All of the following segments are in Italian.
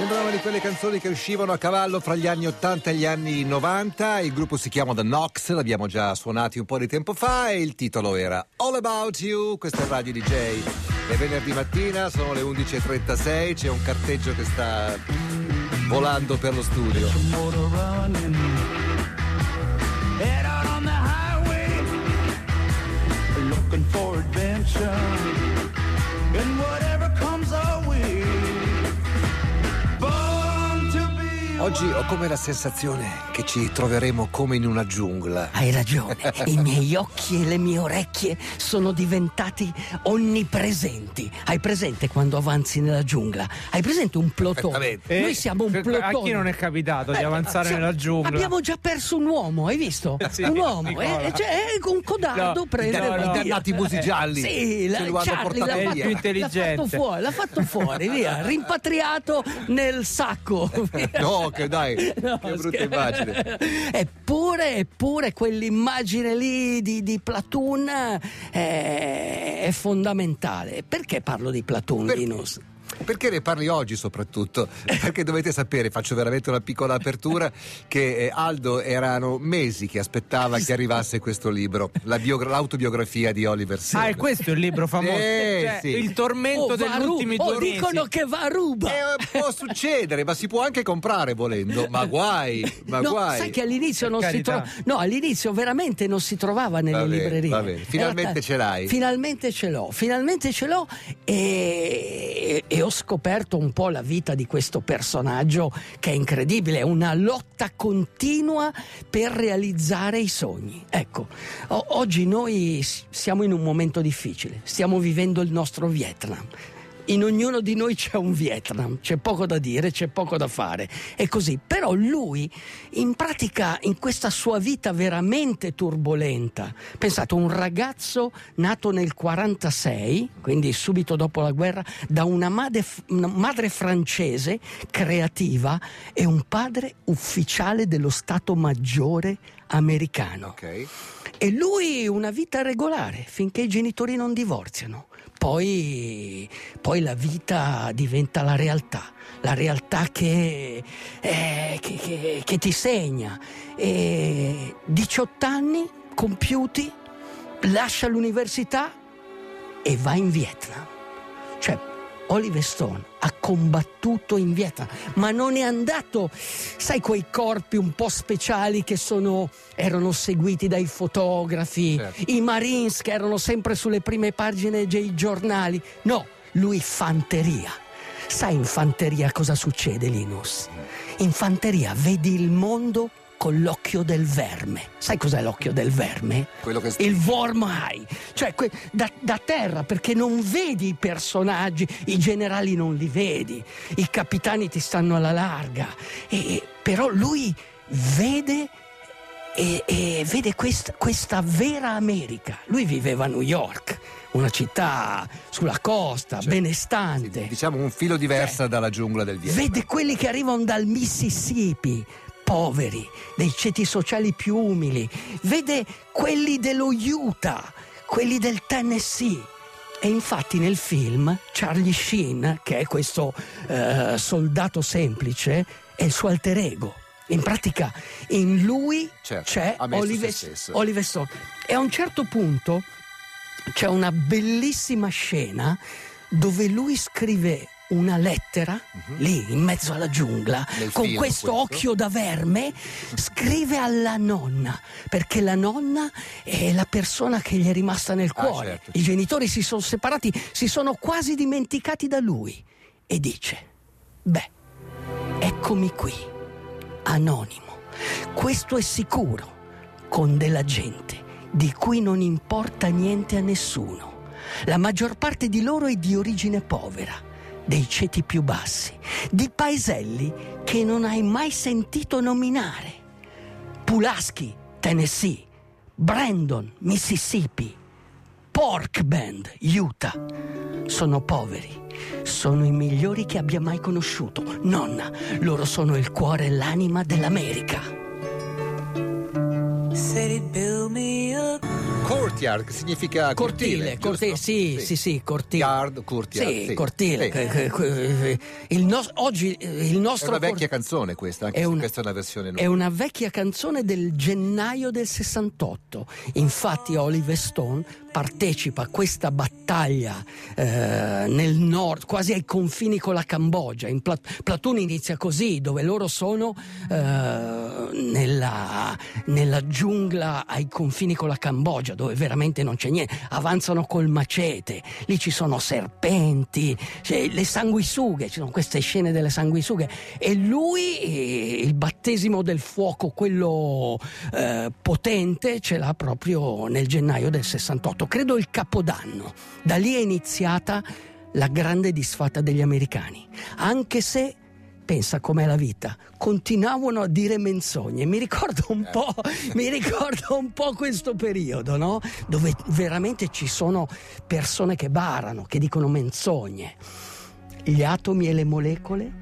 Sembrava di quelle canzoni che uscivano a cavallo fra gli anni 80 e gli anni 90. Il gruppo si chiama The Knox, l'abbiamo già suonati un po' di tempo fa e il titolo era All About You. Questo è Radio DJ. È venerdì mattina, sono le 11.36, c'è un carteggio che sta volando per lo studio. Oggi ho come la sensazione che ci troveremo come in una giungla. Hai ragione, i miei occhi e le mie orecchie sono diventati onnipresenti. Hai presente quando avanzi nella giungla? Hai presente un plotone? Perfettamente. Noi siamo un Eh, plotone. A chi non è capitato di Eh, avanzare siamo- nella giungla? Abbiamo già perso un uomo, hai visto? Sì, un uomo, Nicola. eh, cioè, eh, un codardo No, prende no, no. via. I dannati musi gialli. Sì, la, Charlie portato l'ha fatto, È il più intelligente. L'ha fatto fuori, l'ha fatto fuori, via, rimpatriato nel sacco. via. No, che dai, No, che brutta scher- immagine. Eppure, eppure quell'immagine lì di, di Platoon è, è fondamentale. Perché parlo di Platoon, Perché? Linus? Perché ne parli oggi soprattutto? Perché dovete sapere, faccio veramente una piccola apertura, che eh, Aldo erano mesi che aspettava che arrivasse questo libro, la biogra- l'autobiografia di Oliver Stone. Ah, è questo il libro famoso. Eh, Cioè, sì. Il tormento Oh, degli ultimi oh, due dicono mesi. che va a ruba. Eh, può succedere, ma si può anche comprare volendo. Ma guai, ma no, guai. sai che all'inizio Per non si carità. trova. No, all'inizio veramente non si trovava nelle Va bene, librerie. va bene. Finalmente Era ce l'hai. Finalmente ce l'ho, finalmente ce l'ho e, e ho scoperto un po' la vita di questo personaggio che è incredibile, è una lotta continua per realizzare i sogni. Ecco, o- oggi noi siamo in un momento difficile, stiamo vivendo il nostro Vietnam. In ognuno di noi c'è un Vietnam, c'è poco da dire, c'è poco da fare. È così. Però lui, in pratica, in questa sua vita veramente turbolenta, pensate, un ragazzo nato nel 46, quindi subito dopo la guerra, da una madre, una madre francese creativa e un padre ufficiale dello Stato Maggiore americano. Ok. E lui una vita regolare finché i genitori non divorziano. Poi, poi la vita diventa la realtà, la realtà che, eh, che- che- che ti segna. E 18 anni compiuti, lascia l'università e va in Vietnam. Oliver Stone ha combattuto in Vietnam, ma non è andato, sai, quei corpi un po' speciali che sono, erano seguiti dai fotografi, Certo. i Marines che erano sempre sulle prime pagine dei giornali. No, lui fanteria. Sai in fanteria cosa succede, Linus? In fanteria vedi il mondo con l'occhio del verme. Sai cos'è l'occhio del verme? Quello che il Vormai, cioè que- da, da terra perché non vedi i personaggi, i generali non li vedi, i capitani ti stanno alla larga, e, però lui vede e, e vede questa, questa vera America. Lui viveva a New York, una città sulla costa, benestante. diciamo un filo diversa dalla giungla del Vietnam. Vede quelli che arrivano dal Mississippi, poveri, dei ceti sociali più umili. Vede quelli dello Utah, quelli del Tennessee. E infatti nel film Charlie Sheen, che è questo eh, soldato semplice, è il suo alter ego. In pratica in lui Certo, c'è Oliver. Oliver Stone. E a un certo punto c'è una bellissima scena dove lui scrive una lettera lì in mezzo alla giungla. Nel con questo questo? occhio da verme scrive alla nonna perché la nonna è la persona che gli è rimasta nel Ah, cuore certo. i genitori si sono separati si sono quasi dimenticati da lui e dice beh eccomi qui anonimo questo è sicuro con della gente di cui non importa niente a nessuno. La maggior parte di loro è di origine povera, dei ceti più bassi, di paeselli che non hai mai sentito nominare. Pulaski, Tennessee, Brandon, Mississippi, Pork Bend, Utah. Sono poveri, sono i migliori che abbia mai conosciuto. Nonna, loro sono il cuore e l'anima dell'America. Said Courtyard, che significa Cortile, cortile, cortile, giusto? sì, sì, sì, cortile. Yard, courtyard. Sì, cortile. Sì. che- che- il nos- oggi il È nostro una vecchia canzone questa, anche È se una- questa è una versione È nuova. una vecchia canzone del gennaio del 68. Infatti Oliver Stone partecipa a questa battaglia eh, nel nord, quasi ai confini con la Cambogia. In Pla- Platoon inizia così, dove loro sono eh, nella, nella giungla ai confini con la Cambogia, dove veramente non c'è niente. Avanzano col macete, lì ci sono serpenti, le sanguisughe, ci sono queste scene delle sanguisughe. E lui, eh, il battesimo del fuoco, quello eh, potente, ce l'ha proprio nel gennaio del 68, credo il capodanno. Da lì è iniziata la grande disfatta degli americani, anche se pensa com'è la vita, continuavano a dire menzogne. Mi ricordo un po', mi ricordo un po' questo periodo, no? Dove veramente ci sono persone che barano, che dicono menzogne. Gli atomi e le molecole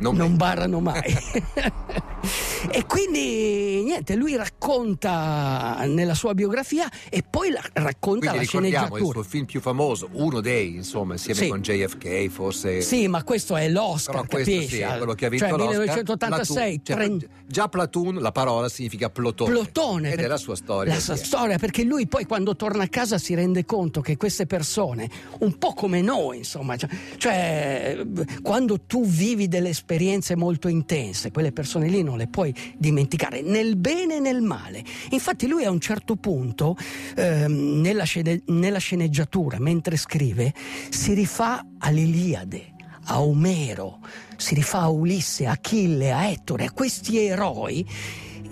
Non non barano mai. e quindi niente, lui racconta nella sua biografia e poi la- racconta Quindi la ricordiamo il sceneggiatura. suo film più famoso, uno dei, insomma, insieme Sì. con JFK, forse. Sì, ma questo è l'Oscar, Però questo sì, è quello che ha vinto cioè, l'Oscar. 1986, Platoon. Cioè, già Platoon, la parola significa plotone. Plotone. Ed è la sua storia. La sua storia, perché lui poi quando torna a casa si rende conto che queste persone, un po' come noi, insomma, cioè, cioè, quando tu vivi delle esperienze molto intense, quelle persone lì non le puoi dimenticare, nel bene e nel male. Infatti lui a un certo punto, ehm, nella, scene- nella sceneggiatura, mentre scrive, si rifà all'Iliade a Omero, si rifà a Ulisse, a Achille, a Ettore, a questi eroi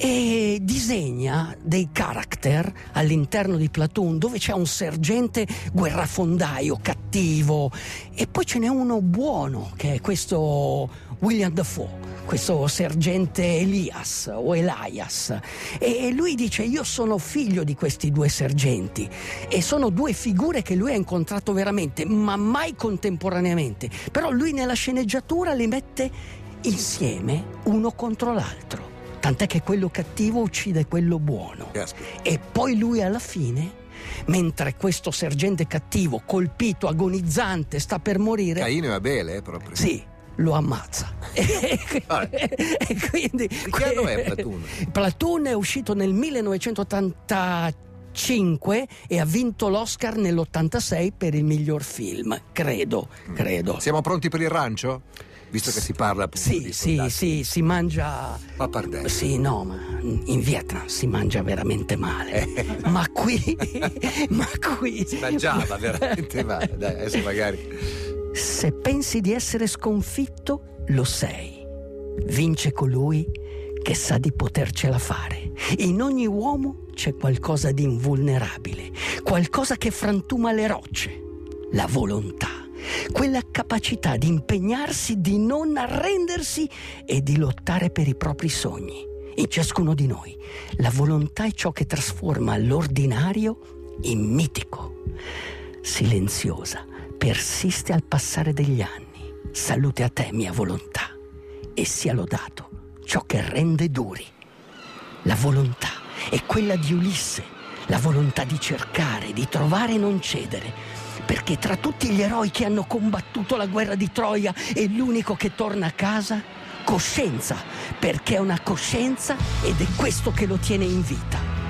e disegna dei character all'interno di Platoon dove c'è un sergente guerrafondaio cattivo. E poi ce n'è uno buono che è questo William Dafoe questo sergente Elias o Elias. E lui dice io sono figlio di questi due sergenti e sono due figure che lui ha incontrato veramente ma mai contemporaneamente. Però lui nella sceneggiatura li mette insieme uno contro l'altro tant'è che quello cattivo uccide quello buono Caspita. e poi lui alla fine mentre questo sergente cattivo colpito agonizzante sta per morire Caino e Abele, eh, proprio. sì, lo ammazza. e, e quindi. Di che anno è Platoon? Platoon è uscito nel 1985 e ha vinto l'Oscar nell'86 per il miglior film, credo, credo. Siamo pronti per il rancio? Visto che si parla appunto Sì, di sì, sì, si mangia. Pappardelle. Sì, no, ma in Vietnam si mangia veramente male. ma qui. ma qui. Si mangiava veramente male. Dai, adesso magari. Se pensi di essere sconfitto, lo sei. Vince colui che sa di potercela fare. In ogni uomo c'è qualcosa di invulnerabile, qualcosa che frantuma le rocce, la volontà, quella capacità di impegnarsi, di non arrendersi e di lottare per i propri sogni. In ciascuno di noi la volontà è ciò che trasforma l'ordinario in mitico. Silenziosa, persiste al passare degli anni. Salute a te, mia volontà, e sia lodato ciò che rende duri. La volontà è quella di Ulisse, la volontà di cercare, di trovare e non cedere. Perché tra tutti gli eroi che hanno combattuto la guerra di Troia è l'unico che torna a casa? Coscienza, perché è una coscienza ed è questo che lo tiene in vita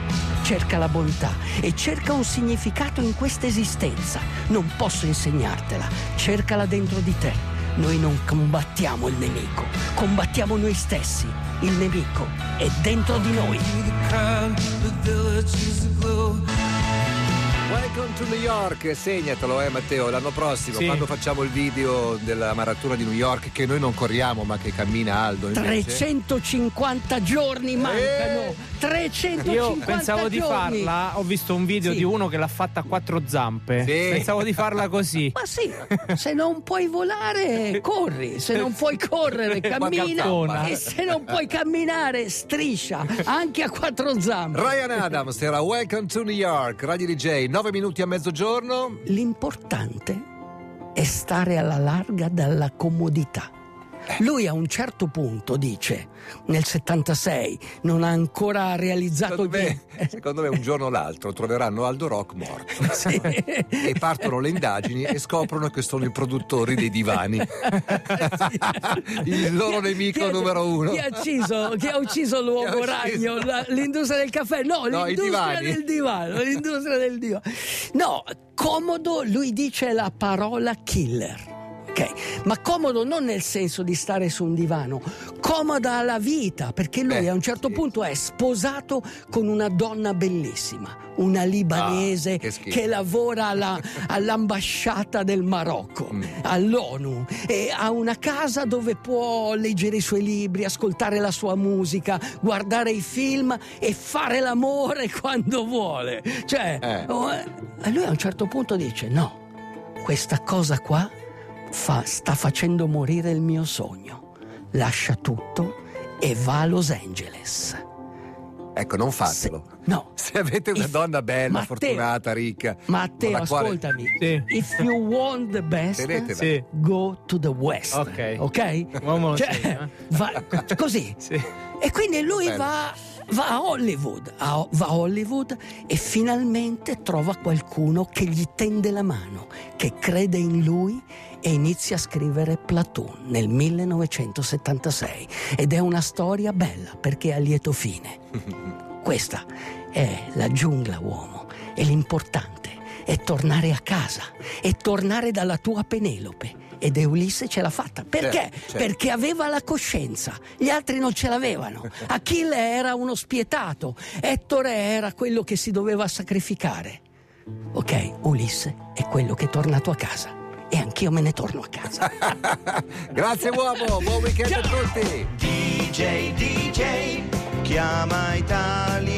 cerca la bontà e cerca un significato in questa esistenza. Non posso insegnartela, cercala dentro di te. Noi non combattiamo il nemico, combattiamo noi stessi. Il nemico è dentro di noi. Welcome to New York, segnatelo eh Matteo, l'anno prossimo Sì. quando facciamo il video della maratona di New York che noi non corriamo ma che cammina Aldo invece. 350 giorni mancano. 350 Io pensavo di giorni. farla, ho visto un video Sì. di uno che l'ha fatta a quattro zampe. Sì. Pensavo di farla così. Ma sì, se non puoi volare, corri, se non puoi correre, cammina e se non puoi camminare, striscia, anche a quattro zampe. Ryan Adams era Welcome to New York, Radio DJ, 9 minuti a mezzogiorno. L'importante è stare alla larga dalla comodità. Lui a un certo punto dice, nel 76, non ha ancora realizzato Secondo me, secondo me un giorno o l'altro troveranno Aldo Rock morto. Sì. E partono le indagini e scoprono che sono i produttori dei divani. Il loro nemico ha- numero uno. Chi ha ucciso, chi ha ucciso l'uomo ragno? La- l'industria del caffè? No, No, l'industria del divano. L'industria del divano. No, comodo, lui dice la parola killer. Ok, ma comodo non nel senso di stare su un divano, comoda alla vita, perché lui Beh, a un certo sì. punto è sposato con una donna bellissima, una libanese Ah, che che lavora alla- all'ambasciata del Marocco, Mm. all'ONU, e ha una casa dove può leggere i suoi libri, ascoltare la sua musica, guardare i film e fare l'amore quando vuole. Cioè, Eh. oh, eh, lui a un certo punto dice: No, questa cosa qua fa- sta facendo morire il mio sogno. Lascia tutto e va a Los Angeles. Ecco, non fatelo. Se- no. Se avete una If- donna bella, Matteo- fortunata, ricca. Matteo, la quale- ascoltami. Sì. If you want the best. Sì. go to the west. Ok. Ok? Uomo Cioè, eh. va- così. Sì. E quindi lui Bello. va, va a Hollywood, a- va a Hollywood e finalmente trova qualcuno che gli tende la mano, che crede in lui e inizia a scrivere Platoon nel 1976. Ed è una storia bella perché ha lieto fine. Questa è la giungla, uomo, e l'importante è tornare a casa, è tornare dalla tua Penelope. Ed Ulisse ce l'ha fatta. Perché? Certo, certo. Perché aveva la coscienza, gli altri non ce l'avevano. Achille era uno spietato, Ettore era quello che si doveva sacrificare. Ok, Ulisse è quello che è tornato a casa. E anch'io me ne torno a casa. Grazie uomo, buon weekend a tutti. DJ, DJ, chiama Italia.